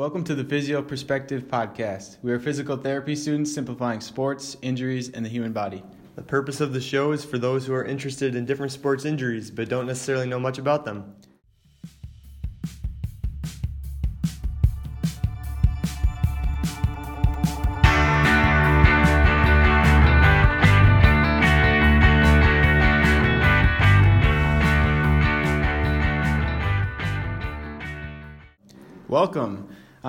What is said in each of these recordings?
Welcome to the Physio Perspective Podcast. We are physical therapy students simplifying sports, injuries, and the human body. The purpose of the show is for those who are interested in different sports injuries but don't necessarily know much about them.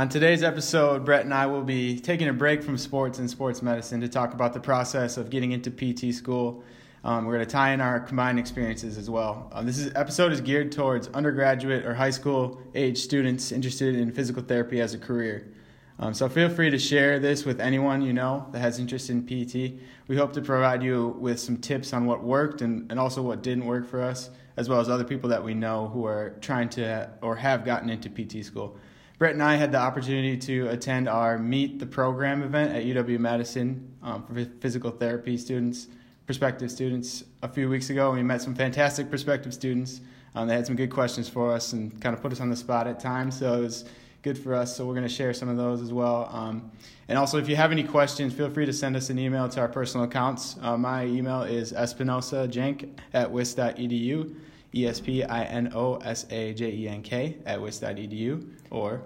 On today's episode, Brett and I will be taking a break from sports and sports medicine to talk about the process of getting into PT school. Um, we're going to tie in our combined experiences as well. Um, this is, episode is geared towards undergraduate or high school age students interested in physical therapy as a career. Um, so feel free to share this with anyone you know that has interest in PT. We hope to provide you with some tips on what worked and, and also what didn't work for us, as well as other people that we know who are trying to or have gotten into PT school. Brett and I had the opportunity to attend our Meet the Program event at UW Madison um, for physical therapy students, prospective students, a few weeks ago. We met some fantastic prospective students. Um, they had some good questions for us and kind of put us on the spot at times, so it was good for us. So we're going to share some of those as well. Um, and also, if you have any questions, feel free to send us an email to our personal accounts. Uh, my email is espinosajenk at wis.edu. E S P I N O S A J E N K at wis.edu or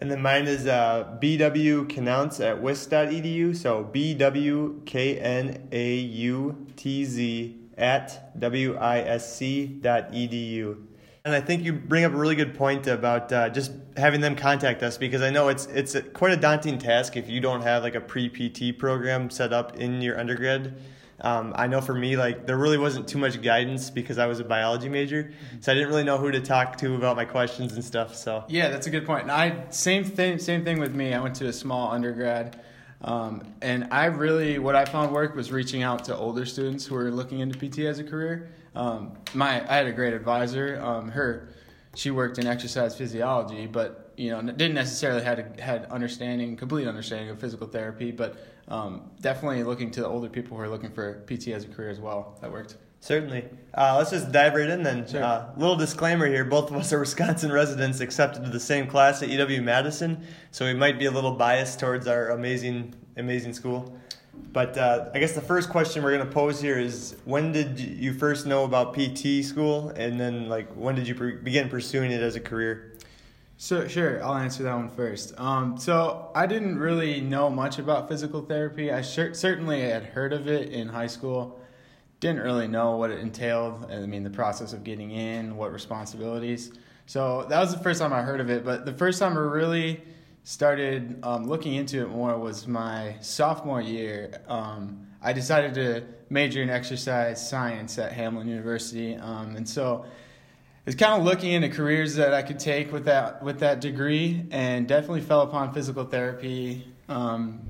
And then mine is uh, bwknautz at wis.edu. So B W K N A U T Z at W I S C dot edu. And I think you bring up a really good point about uh, just having them contact us because I know it's it's quite a daunting task if you don't have like a pre PT program set up in your undergrad. Um, I know for me, like there really wasn't too much guidance because I was a biology major, so I didn't really know who to talk to about my questions and stuff. So Yeah, that's a good point. And I same thing same thing with me. I went to a small undergrad. Um, and I really, what I found worked was reaching out to older students who were looking into PT as a career. Um, my, I had a great advisor. Um, her, she worked in exercise physiology, but you know, didn't necessarily had had understanding, complete understanding of physical therapy, but um, definitely looking to the older people who are looking for PT as a career as well. That worked. Certainly. Uh, let's just dive right in then. Sure. Uh, little disclaimer here both of us are Wisconsin residents accepted to the same class at UW Madison, so we might be a little biased towards our amazing, amazing school. But uh, I guess the first question we're going to pose here is when did you first know about PT school, and then like when did you pre- begin pursuing it as a career? So sure, I'll answer that one first. Um, so I didn't really know much about physical therapy. I cer- certainly had heard of it in high school. Didn't really know what it entailed. I mean, the process of getting in, what responsibilities. So that was the first time I heard of it. But the first time I really started um, looking into it more was my sophomore year. Um, I decided to major in exercise science at Hamline University, um, and so was kind of looking into careers that I could take with that with that degree, and definitely fell upon physical therapy, um,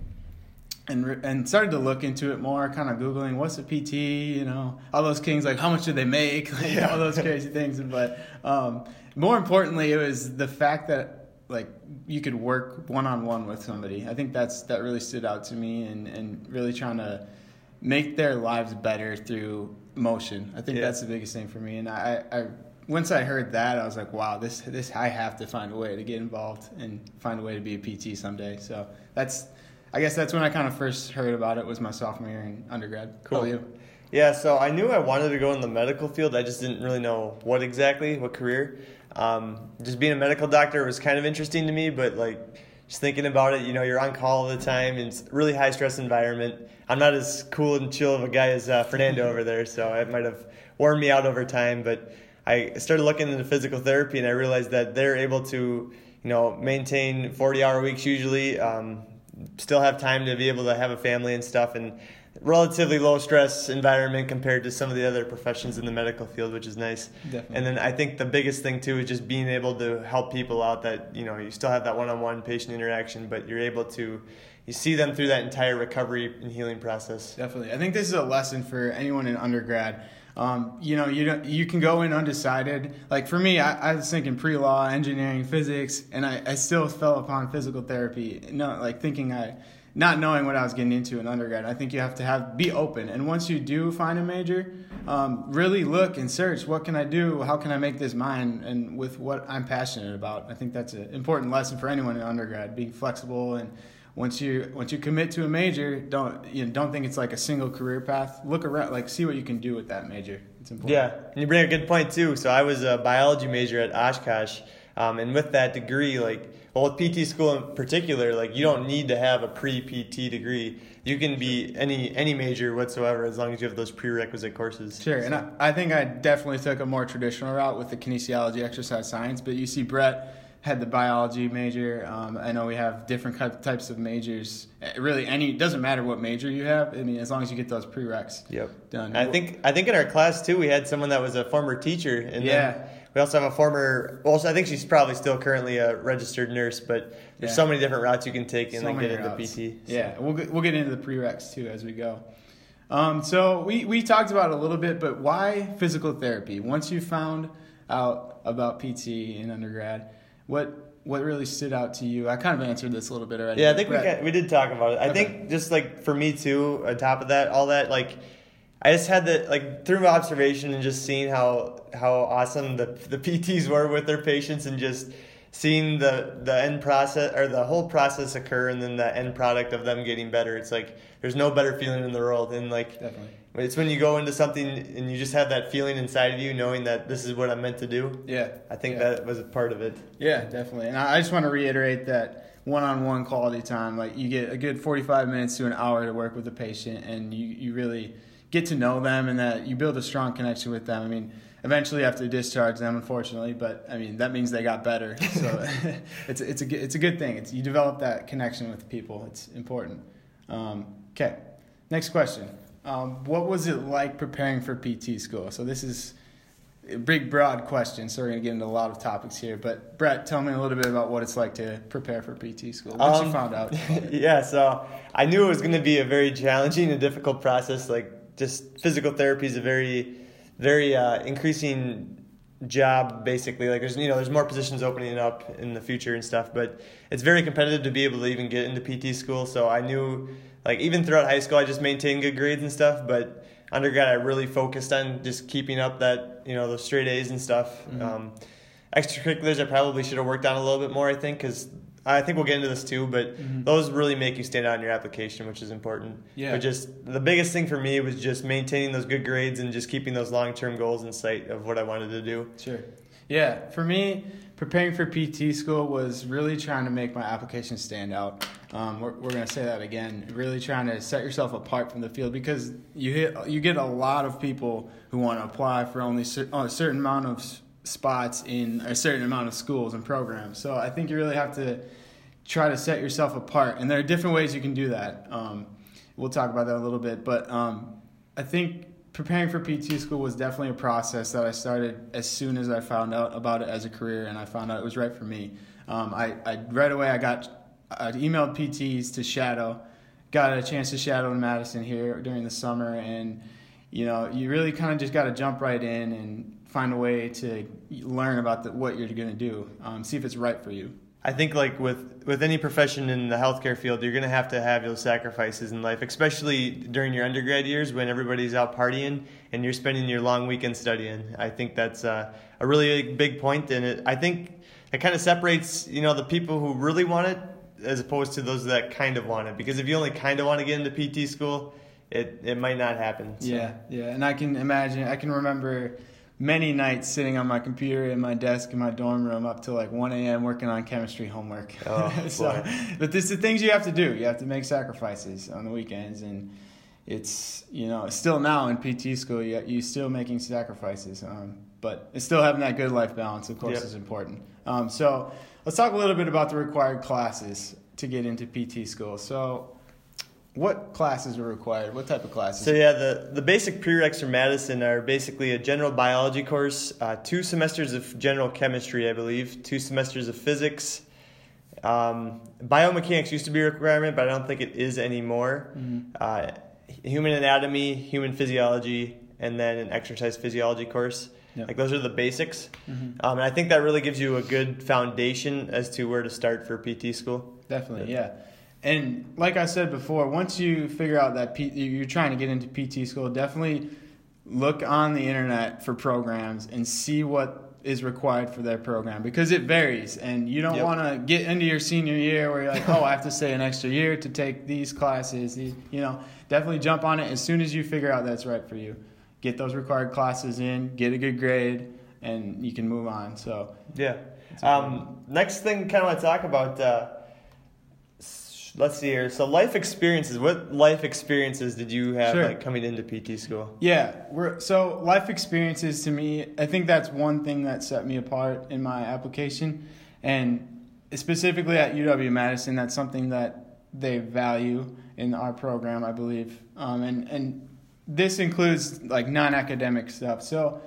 and re- and started to look into it more. Kind of googling what's a PT, you know, all those things like how much do they make, like, all those crazy things. But um, more importantly, it was the fact that like you could work one on one with somebody. I think that's that really stood out to me, and and really trying to make their lives better through motion. I think Yeah. that's the biggest thing for me, and I. I once I heard that, I was like, "Wow, this this I have to find a way to get involved and find a way to be a PT someday." So that's, I guess that's when I kind of first heard about it. Was my sophomore year in undergrad. Cool. Yeah, so I knew I wanted to go in the medical field. I just didn't really know what exactly, what career. Um, just being a medical doctor was kind of interesting to me, but like just thinking about it, you know, you're on call all the time. And it's a really high stress environment. I'm not as cool and chill of a guy as uh, Fernando over there, so it might have worn me out over time. But I started looking into physical therapy, and I realized that they're able to, you know, maintain 40 hour weeks usually. Um, still have time to be able to have a family and stuff and relatively low stress environment compared to some of the other professions in the medical field which is nice Definitely. and then i think the biggest thing too is just being able to help people out that you know you still have that one-on-one patient interaction but you're able to you see them through that entire recovery and healing process Definitely. I think this is a lesson for anyone in undergrad. Um, you know, you don't, you can go in undecided. Like for me, I, I was thinking pre-law, engineering, physics, and I, I still fell upon physical therapy. No, like thinking I not knowing what I was getting into in undergrad. I think you have to have be open, and once you do find a major, um, really look and search. What can I do? How can I make this mine? And with what I'm passionate about, I think that's an important lesson for anyone in undergrad. Being flexible and once you once you commit to a major, don't you know, don't think it's like a single career path. Look around, like see what you can do with that major. It's important. Yeah, and you bring a good point too. So I was a biology major at Oshkosh, um, and with that degree, like well, with PT school in particular, like you don't need to have a pre PT degree. You can be any any major whatsoever as long as you have those prerequisite courses. Sure, and I, I think I definitely took a more traditional route with the kinesiology, exercise science. But you see, Brett had the biology major. Um, I know we have different types of majors. Really, any doesn't matter what major you have. I mean, as long as you get those prereqs yep. done. I think I think in our class too, we had someone that was a former teacher, and yeah. Then we also have a former. Well, I think she's probably still currently a registered nurse, but there's yeah. so many different routes you can take and so then get into routes. PT. So. Yeah, we'll get, we'll get into the prereqs too as we go. Um, so we, we talked about it a little bit, but why physical therapy? Once you found out about PT in undergrad, what what really stood out to you? I kind of answered this a little bit already. Yeah, I think we got, we did talk about it. I okay. think just like for me too, on top of that, all that like I just had the like through observation and just seeing how how awesome the the PTs were with their patients and just seeing the the end process or the whole process occur and then the end product of them getting better. It's like there's no better feeling in the world and like Definitely it's when you go into something and you just have that feeling inside of you, knowing that this is what I'm meant to do. Yeah, I think yeah. that was a part of it. Yeah, definitely. And I just want to reiterate that one-on-one quality time, like you get a good 45 minutes to an hour to work with a patient, and you you really get to know them, and that you build a strong connection with them. I mean. Eventually, you have to discharge them, unfortunately, but I mean that means they got better. So it's it's a it's a good thing. It's you develop that connection with people. It's important. Um, okay, next question. Um, what was it like preparing for PT school? So this is a big, broad question. So we're gonna get into a lot of topics here. But Brett, tell me a little bit about what it's like to prepare for PT school. What um, you found out. yeah, so I knew it was gonna be a very challenging and difficult process. Like just physical therapy is a very, very uh, increasing job basically like there's you know there's more positions opening up in the future and stuff but it's very competitive to be able to even get into pt school so i knew like even throughout high school, I just maintained good grades and stuff. But undergrad, I really focused on just keeping up that you know those straight A's and stuff. Mm-hmm. Um, extracurriculars, I probably should have worked on a little bit more. I think because I think we'll get into this too, but mm-hmm. those really make you stand out in your application, which is important. Yeah. But just the biggest thing for me was just maintaining those good grades and just keeping those long term goals in sight of what I wanted to do. Sure. Yeah. For me, preparing for PT school was really trying to make my application stand out. Um, we're we're going to say that again. Really trying to set yourself apart from the field because you hit you get a lot of people who want to apply for only a certain amount of spots in a certain amount of schools and programs. So I think you really have to try to set yourself apart, and there are different ways you can do that. Um, we'll talk about that a little bit, but um, I think preparing for PT school was definitely a process that I started as soon as I found out about it as a career, and I found out it was right for me. Um, I, I, right away I got I emailed PTs to shadow, got a chance to shadow in Madison here during the summer, and you know you really kind of just got to jump right in and find a way to learn about the, what you're going to do, um, see if it's right for you. I think like with with any profession in the healthcare field, you're gonna have to have those sacrifices in life, especially during your undergrad years when everybody's out partying and you're spending your long weekend studying. I think that's uh, a really big point, and it, I think it kind of separates you know the people who really want it as opposed to those that kind of want it. Because if you only kind of want to get into PT school, it it might not happen. So. Yeah, yeah, and I can imagine. I can remember many nights sitting on my computer in my desk in my dorm room up till like 1 a.m. working on chemistry homework. Oh, so, but this the things you have to do. You have to make sacrifices on the weekends, and it's you know still now in PT school you you still making sacrifices. Um, but it's still having that good life balance, of course, yep. is important. Um, so let's talk a little bit about the required classes to get into PT school. So what classes are required? What type of classes? So yeah, the, the basic prereqs for Madison are basically a general biology course, uh, two semesters of general chemistry, I believe, two semesters of physics. Um, biomechanics used to be a requirement, but I don't think it is anymore. Mm-hmm. Uh, human anatomy, human physiology, and then an exercise physiology course. Yep. Like those are the basics, mm-hmm. um, and I think that really gives you a good foundation as to where to start for PT school. Definitely, yeah. And like I said before, once you figure out that P- you're trying to get into PT school, definitely look on the internet for programs and see what is required for that program because it varies and you don't Yep. want to get into your senior year where you're like oh i have to stay an extra year to take these classes these, you know definitely jump on it as soon as you figure out that's right for you get those required classes in get a good grade and you can move on so Yeah. Um, next thing, kind of want to talk about. Uh, let's see here. So, life experiences. What life experiences did you have Sure. like coming into PT school? Yeah, we're so life experiences to me. I think that's one thing that set me apart in my application, and specifically at UW Madison, that's something that they value in our program, I believe. Um, and and this includes like non-academic stuff. So,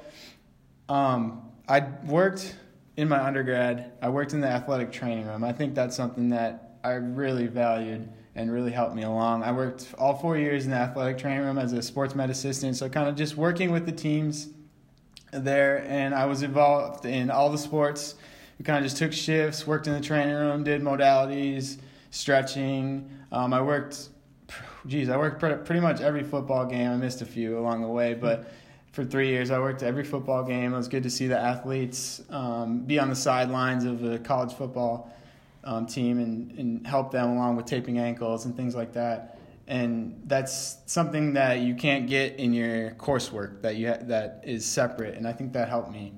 um, I worked in my undergrad. I worked in the athletic training room. I think that's something that I really valued and really helped me along. I worked all four years in the athletic training room as a sports med assistant, so kind of just working with the teams there, and I was involved in all the sports. We kind of just took shifts, worked in the training room, did modalities, stretching. Um, I worked, geez, I worked pretty much every football game. I missed a few along the way, but for three years I worked every football game. It was good to see the athletes um, be on the sidelines of a college football um, team and, and help them along with taping ankles and things like that. And that's something that you can't get in your coursework that you ha- that is separate. And I think that helped me.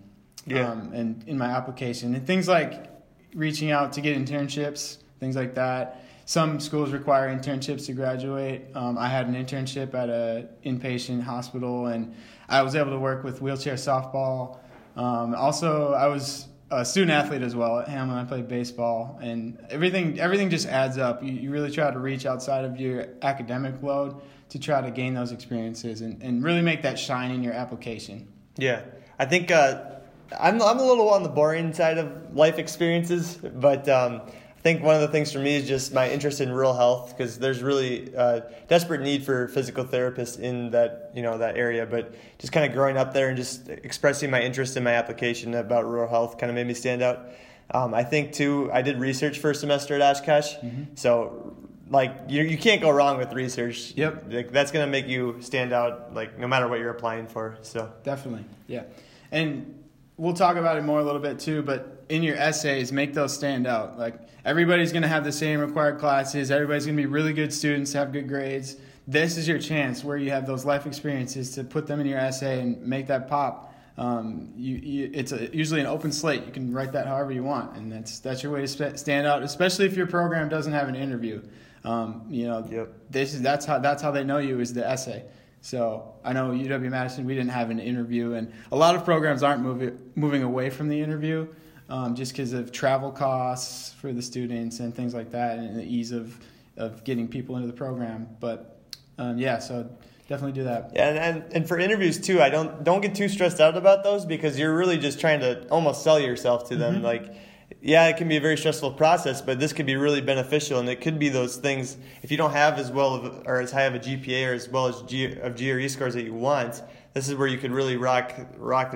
Yeah. Um, and in my application and things like reaching out to get internships, things like that. Some schools require internships to graduate. Um, I had an internship at a inpatient hospital, and I was able to work with wheelchair softball. Um, also, I was a student athlete as well at Hamline. I played baseball, and everything everything just adds up. You, you really try to reach outside of your academic load to try to gain those experiences and, and really make that shine in your application. Yeah, I think uh, I'm I'm a little on the boring side of life experiences, but um, think one of the things for me is just my interest in rural health because there's really uh, desperate need for physical therapists in that you know that area. But just kind of growing up there and just expressing my interest in my application about rural health kind of made me stand out. Um, I think too. I did research for a semester at Oshkosh, so like you you can't go wrong with research. Yep. Like, that's gonna make you stand out like no matter what you're applying for. So. Definitely, yeah. And we'll talk about it more a little bit too, but in your essays, make those stand out. Like everybody's going to have the same required classes, everybody's going to be really good students, have good grades. This is your chance where you have those life experiences to put them in your essay and make that pop. Um, you, you, it's a, usually an open slate. You can write that however you want, and that's that's your way to sp- stand out. Especially if your program doesn't have an interview. Um, you know, Yep. this is that's how that's how they know you is the essay. So I know UW Madison, we didn't have an interview, and a lot of programs aren't moving moving away from the interview, um, just because of travel costs for the students and things like that, and the ease of of getting people into the program. But um, yeah, so definitely do that. Yeah, and, and and for interviews too, I don't don't get too stressed out about those because you're really just trying to almost sell yourself to them. Like, yeah, it can be a very stressful process, but this could be really beneficial, and it could be those things. If you don't have as well of, or as high of a GPA or as well as G, of GRE scores that you want, this is where you could really rock rock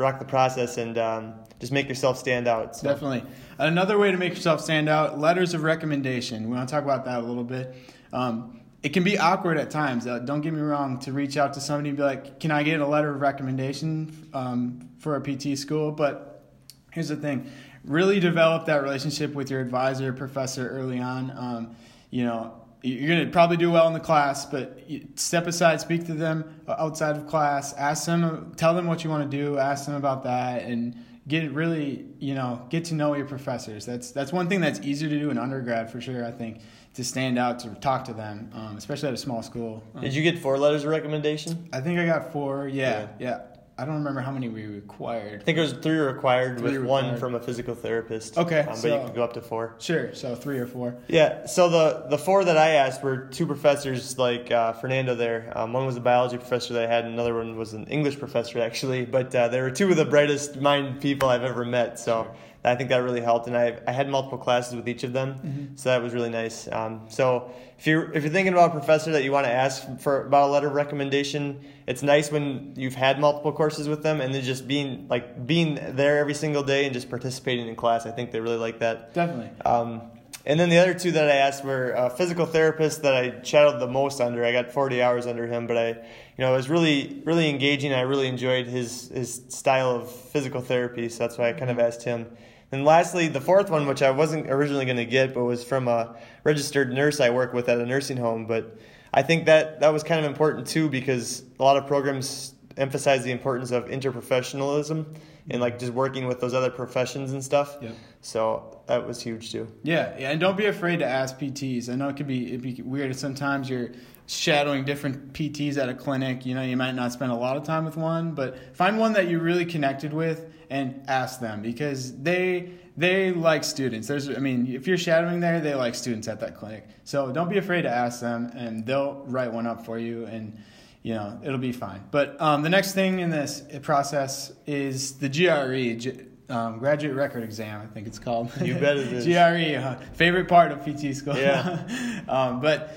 rock the process and um, just make yourself stand out. So. Definitely. Another way to make yourself stand out: letters of recommendation. We want to talk about that a little bit. Um, it can be awkward at times. Uh, don't get me wrong. To reach out to somebody and be like, "Can I get a letter of recommendation um, for a PT school?" But here's the thing: really develop that relationship with your advisor, professor early on. Um, you know, you're going to probably do well in the class, but step aside, speak to them outside of class, ask them, tell them what you want to do, ask them about that, and get really, you know, get to know your professors. That's that's one thing that's easier to do in undergrad for sure. I think to stand out to talk to them, um, especially at a small school. Um, Did you get four letters of recommendation? I think I got four. Yeah, yeah. I don't remember how many we required. I think it was three required Three with one from a physical therapist. Okay, um, but so- you could go up to four. Sure, so three or four. Yeah, so the the four that I asked were two professors like uh, Fernando there. Um, one was a biology professor that I had, another one was an English professor actually. But uh, they were two of the brightest mind people I've ever met. So I think that really helped, and I I had multiple classes with each of them, so that was really nice. Um, so if you're if you're thinking about a professor that you want to ask for about a letter of recommendation, it's nice when you've had multiple courses with them, and then just being like being there every single day and just participating in class. I think they really like that. Definitely. Um, and then the other two that I asked were a physical therapist that I shadowed the most under. I got 40 hours under him, but I, you know, it was really, really engaging. I really enjoyed his his style of physical therapy, so that's why I kind of mm-hmm. asked him. And lastly, the fourth one, which I wasn't originally going to get, but was from a registered nurse I work with at a nursing home. But I think that that was kind of important too because a lot of programs emphasize the importance of interprofessionalism and like just working with those other professions and stuff. Yep. So that was huge too. Yeah, yeah, and don't be afraid to ask PTs. I know it could be it'd be weird. Sometimes you're shadowing different PTs at a clinic. You know, you might not spend a lot of time with one, but find one that you really connected with and ask them because they they like students. There's, I mean, if you're shadowing there, they like students at that clinic. So don't be afraid to ask them, and they'll write one up for you, and you know it'll be fine. But um, the next thing in this process is the GRE. Um, graduate record exam, I think it's called. You bet it is. GRE, uh, favorite part of PT school. Yeah. um, but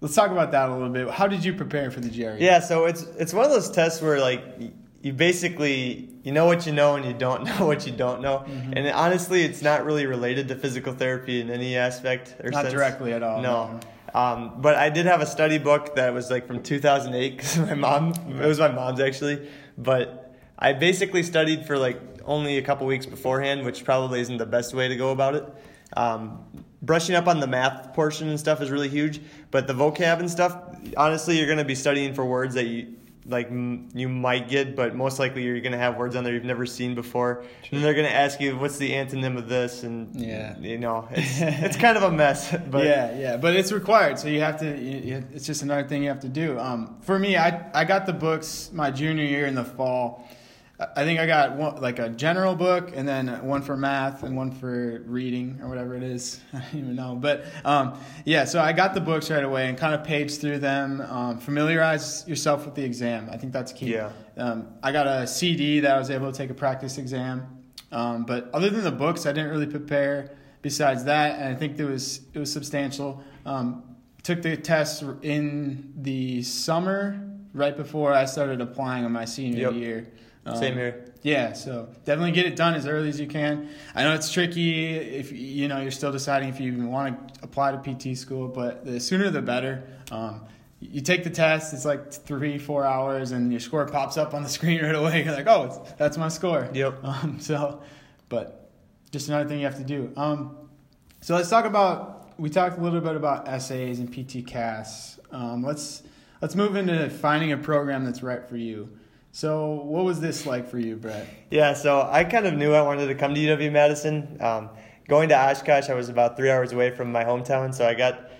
let's talk about that a little bit. How did you prepare for the GRE? Yeah, so it's it's one of those tests where like you basically you know what you know and you don't know what you don't know. Mm-hmm. And honestly, it's not really related to physical therapy in any aspect or Not sense. directly at all. No. Um, but I did have a study book that was like from 2008 because my mom, it was my mom's actually. But I basically studied for like only a couple weeks beforehand, which probably isn't the best way to go about it. Um, brushing up on the math portion and stuff is really huge, but the vocab and stuff, honestly, you're going to be studying for words that you like m- you might get, but most likely you're going to have words on there you've never seen before. And they're going to ask you what's the antonym of this, and Yeah. you know, it's, it's kind of a mess. But yeah, yeah, but it's required, so you have to. You- it's just another thing you have to do. Um, for me, I I got the books my junior year in the fall. I think I got one, like a general book, and then one for math, and one for reading or whatever it is. I don't even know, but um, yeah. So I got the books right away and kind of paged through them. Um, familiarize yourself with the exam. I think that's key. Yeah. Um, I got a CD that I was able to take a practice exam. Um, but other than the books, I didn't really prepare. Besides that, and I think it was it was substantial. Um, took the test in the summer, right before I started applying on my senior Yep. year. Um, Same here. Yeah, so definitely get it done as early as you can. I know it's tricky if you know you're still deciding if you even want to apply to PT school, but the sooner the better. Um, you take the test; it's like three, four hours, and your score pops up on the screen right away. You're like, "Oh, it's, that's my score." Yep. Um, so, but just another thing you have to do. Um, so let's talk about. We talked a little bit about essays and PT casts. Um, let's let's move into finding a program that's right for you. So, what was this like for you, Brett? Yeah, so I kind of knew I wanted to come to UW Madison. Um, going to Oshkosh, I was about three hours away from my hometown, so I got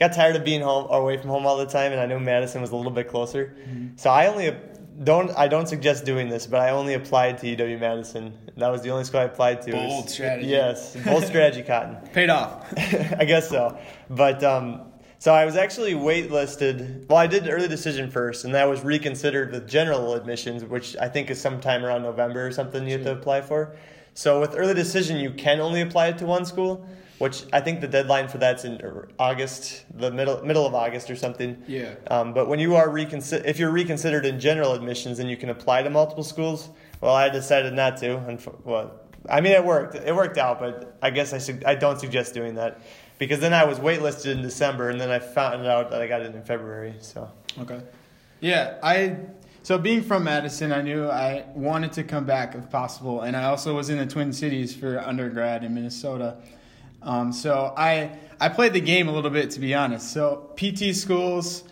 got tired of being home away from home all the time, and I knew Madison was a little bit closer. So I only don't I don't suggest doing this, but I only applied to UW Madison. That was the only school I applied to. Was- Bold strategy. Yes, bold strategy, Cotton. Paid off. I guess so. But um, so I was actually waitlisted. Well, I did early decision first, and that was reconsidered with general admissions, which I think is sometime around November or something you have to apply for. So with early decision, you can only apply it to one school, which I think the deadline for that's in August, the middle middle of August or something. Yeah. Um, but when you are reconsider, if you're reconsidered in general admissions, then you can apply to multiple schools. Well, I decided not to. And well, I mean, it worked. It worked out, but I guess I should. I don't suggest doing that because then I was waitlisted in December, and then I found out that I got it in February. So Okay. Yeah, I so being from Madison, I knew I wanted to come back if possible, and I also was in the Twin Cities for undergrad in Minnesota. Um, so I I played the game a little bit to be honest. So PT schools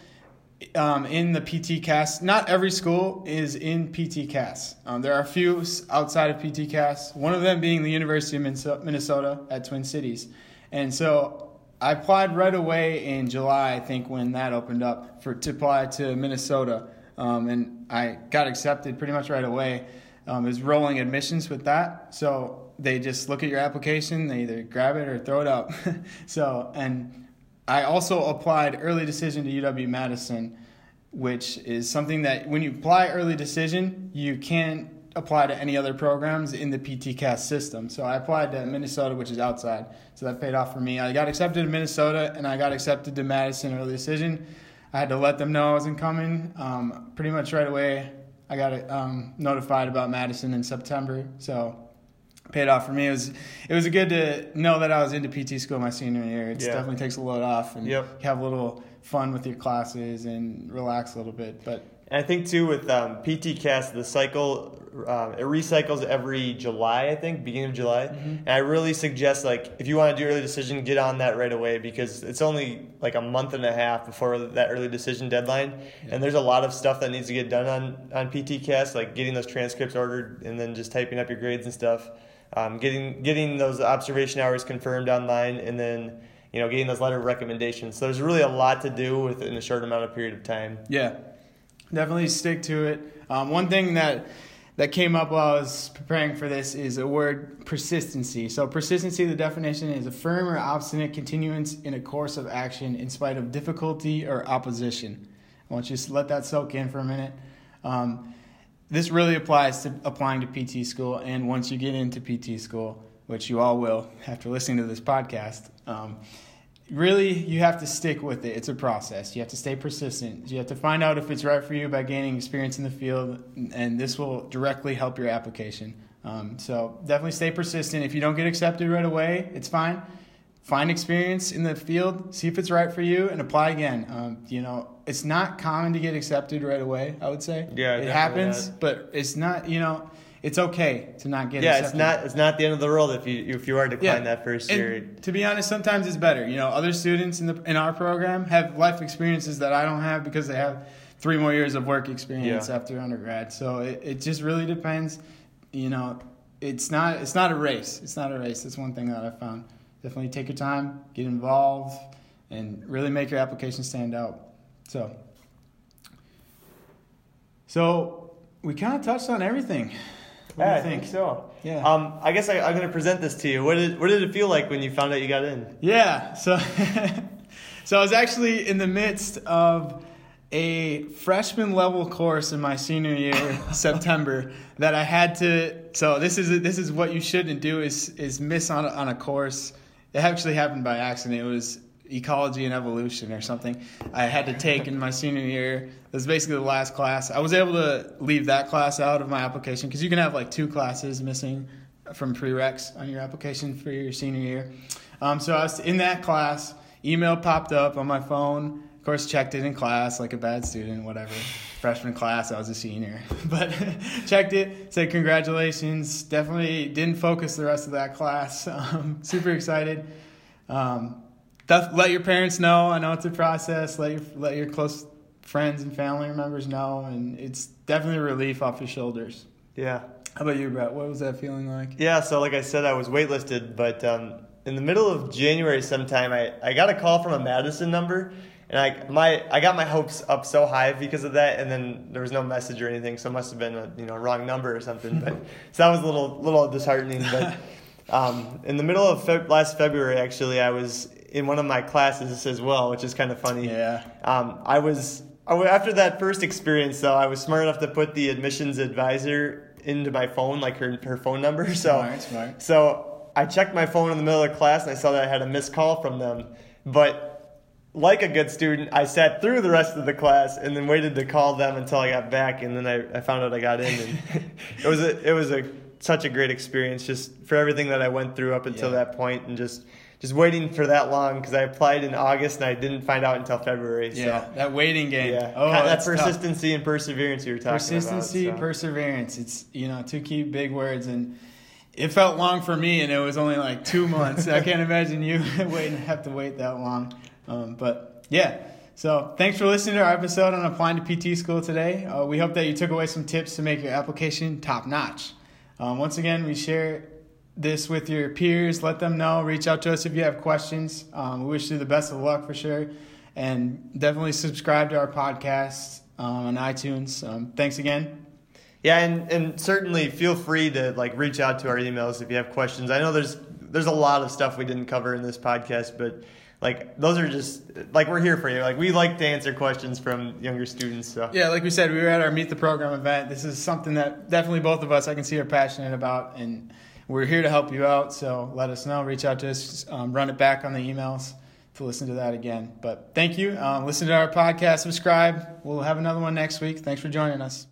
um, in the PTCAS, not every school is in PTCAS. Um, there are a few outside of PTCAS. One of them being the University of Minnesota at Twin Cities, and so I applied right away in July, I think, when that opened up for to apply to Minnesota, um, and I got accepted pretty much right away. Um, was rolling admissions with that, so they just look at your application, they either grab it or throw it up. so, and I also applied early decision to UW Madison, which is something that when you apply early decision, you can't apply to any other programs in the PTCAS system. So I applied to Minnesota, which is outside. So that paid off for me. I got accepted to Minnesota and I got accepted to Madison early decision. I had to let them know I wasn't coming. Um, pretty much right away, I got um, notified about Madison in September. So paid off for me. It was it was good to know that I was into PT school my senior year. It Yeah. definitely takes a load off and Yep. have a little fun with your classes and relax a little bit. But And I think too with um, PTCAS, the cycle um, it recycles every July. I think beginning of July. And I really suggest like if you want to do early decision, get on that right away because it's only like a month and a half before that early decision deadline. And there's a lot of stuff that needs to get done on on PTCAS, like getting those transcripts ordered and then just typing up your grades and stuff. Um, getting getting those observation hours confirmed online, and then you know getting those letter of recommendations. So there's really a lot to do within a short amount of period of time. Yeah, definitely stick to it. Um, one thing that that came up while I was preparing for this is a word persistency. So persistency, the definition is a firm or obstinate continuance in a course of action in spite of difficulty or opposition. I want you to let that soak in for a minute. Um, this really applies to applying to PT school, and once you get into PT school, which you all will after listening to this podcast. Um, really you have to stick with it. It's a process. You have to stay persistent. You have to find out if it's right for you by gaining experience in the field and this will directly help your application. Um, so definitely stay persistent. If you don't get accepted right away it's fine. Find experience in the field see if it's right for you and apply again. Um, you know it's not common to get accepted right away i would say. Yeah, it happens not. but it's not you know it's okay to not get yeah, accepted it's not it's not the end of the world if you if you are declined that first and year. To be honest, sometimes it's better. You know, other students in the in our program have life experiences that I don't have because they have three more years of work experience Yeah. after undergrad. So it, it just really depends. You know, it's not it's not a race. It's not a race. That's one thing that I found. Definitely take your time, get involved, and really make your application stand out. So, so we kind of touched on everything. What Yeah, do I you think? so. Yeah. Um, I guess I, I'm going to present this to you. What did what did it feel like when you found out you got in? Yeah, so so I was actually in the midst of a freshman level course in my senior year, September, that I had to. So this is this is what you shouldn't do is is miss on a, on a course. It actually happened by accident. It was ecology and evolution or something I had to take in my senior year. It was basically the last class. I was able to leave that class out of my application because you can have like two classes missing from prereqs on your application for your senior year. Um, so I was in that class. Email popped up on my phone. Of course, checked it in class like a bad student, whatever. Freshman class, I was a senior, but checked it. Said congratulations. Definitely didn't focus the rest of that class. Um, super excited. Um, let your parents know. I know it's a process. Let your let your close friends and family members know, and it's definitely a relief off your shoulders. Yeah. How about you, Brett? What was that feeling like? Yeah, so like I said, I was waitlisted, but um, in the middle of January sometime, I, I got a call from a Madison number, and I my I got my hopes up so high because of that, and then there was no message or anything, so it must have been a you know wrong number or something. But so that was a little little disheartening. But um, in the middle of Feb- last February, actually, I was in one of my classes as well, which is kind of funny. Yeah. Um, I was after that first experience though. I was smart enough to put the admissions advisor into my phone, like her her phone number. So Smart, smart. so I checked my phone in the middle of class and I saw that I had a missed call from them. But like a good student, I sat through the rest of the class and then waited to call them until I got back, and then I, I found out I got in, and it was a it was a such a great experience just for everything that I went through up until Yeah. that point, and just just waiting for that long because I applied in August and I didn't find out until February. Yeah, So. that waiting game. Yeah, Oh, Kind of that that's tough. and perseverance you were talking Persistency, about. so. perseverance. It's you know two key big words, and it felt long for me, and it was only like two months. I can't imagine you waiting have to wait that long. Um, but yeah, so thanks for listening to our episode on applying to PT school today. Uh, we hope that you took away some tips to make your application top notch. Um, once again, we share this with your peers. Let them know. Reach out to us if you have questions. Um, we wish you the best of luck for sure. And definitely subscribe to our podcast um, on iTunes. Um, thanks again. Yeah, and, and certainly feel free to like reach out to our emails if you have questions. I know there's there's a lot of stuff we didn't cover in this podcast, but like those are just like we're here for you. Like we like to answer questions from younger students. So Yeah, like we said, we were at our Meet the Program event. This is something that definitely both of us I can see are passionate about, and we're here to help you out. So let us know. Reach out to us. Um, run it back on the emails to listen to that again. But thank you. Um, listen to our podcast. Subscribe. We'll have another one next week. Thanks for joining us.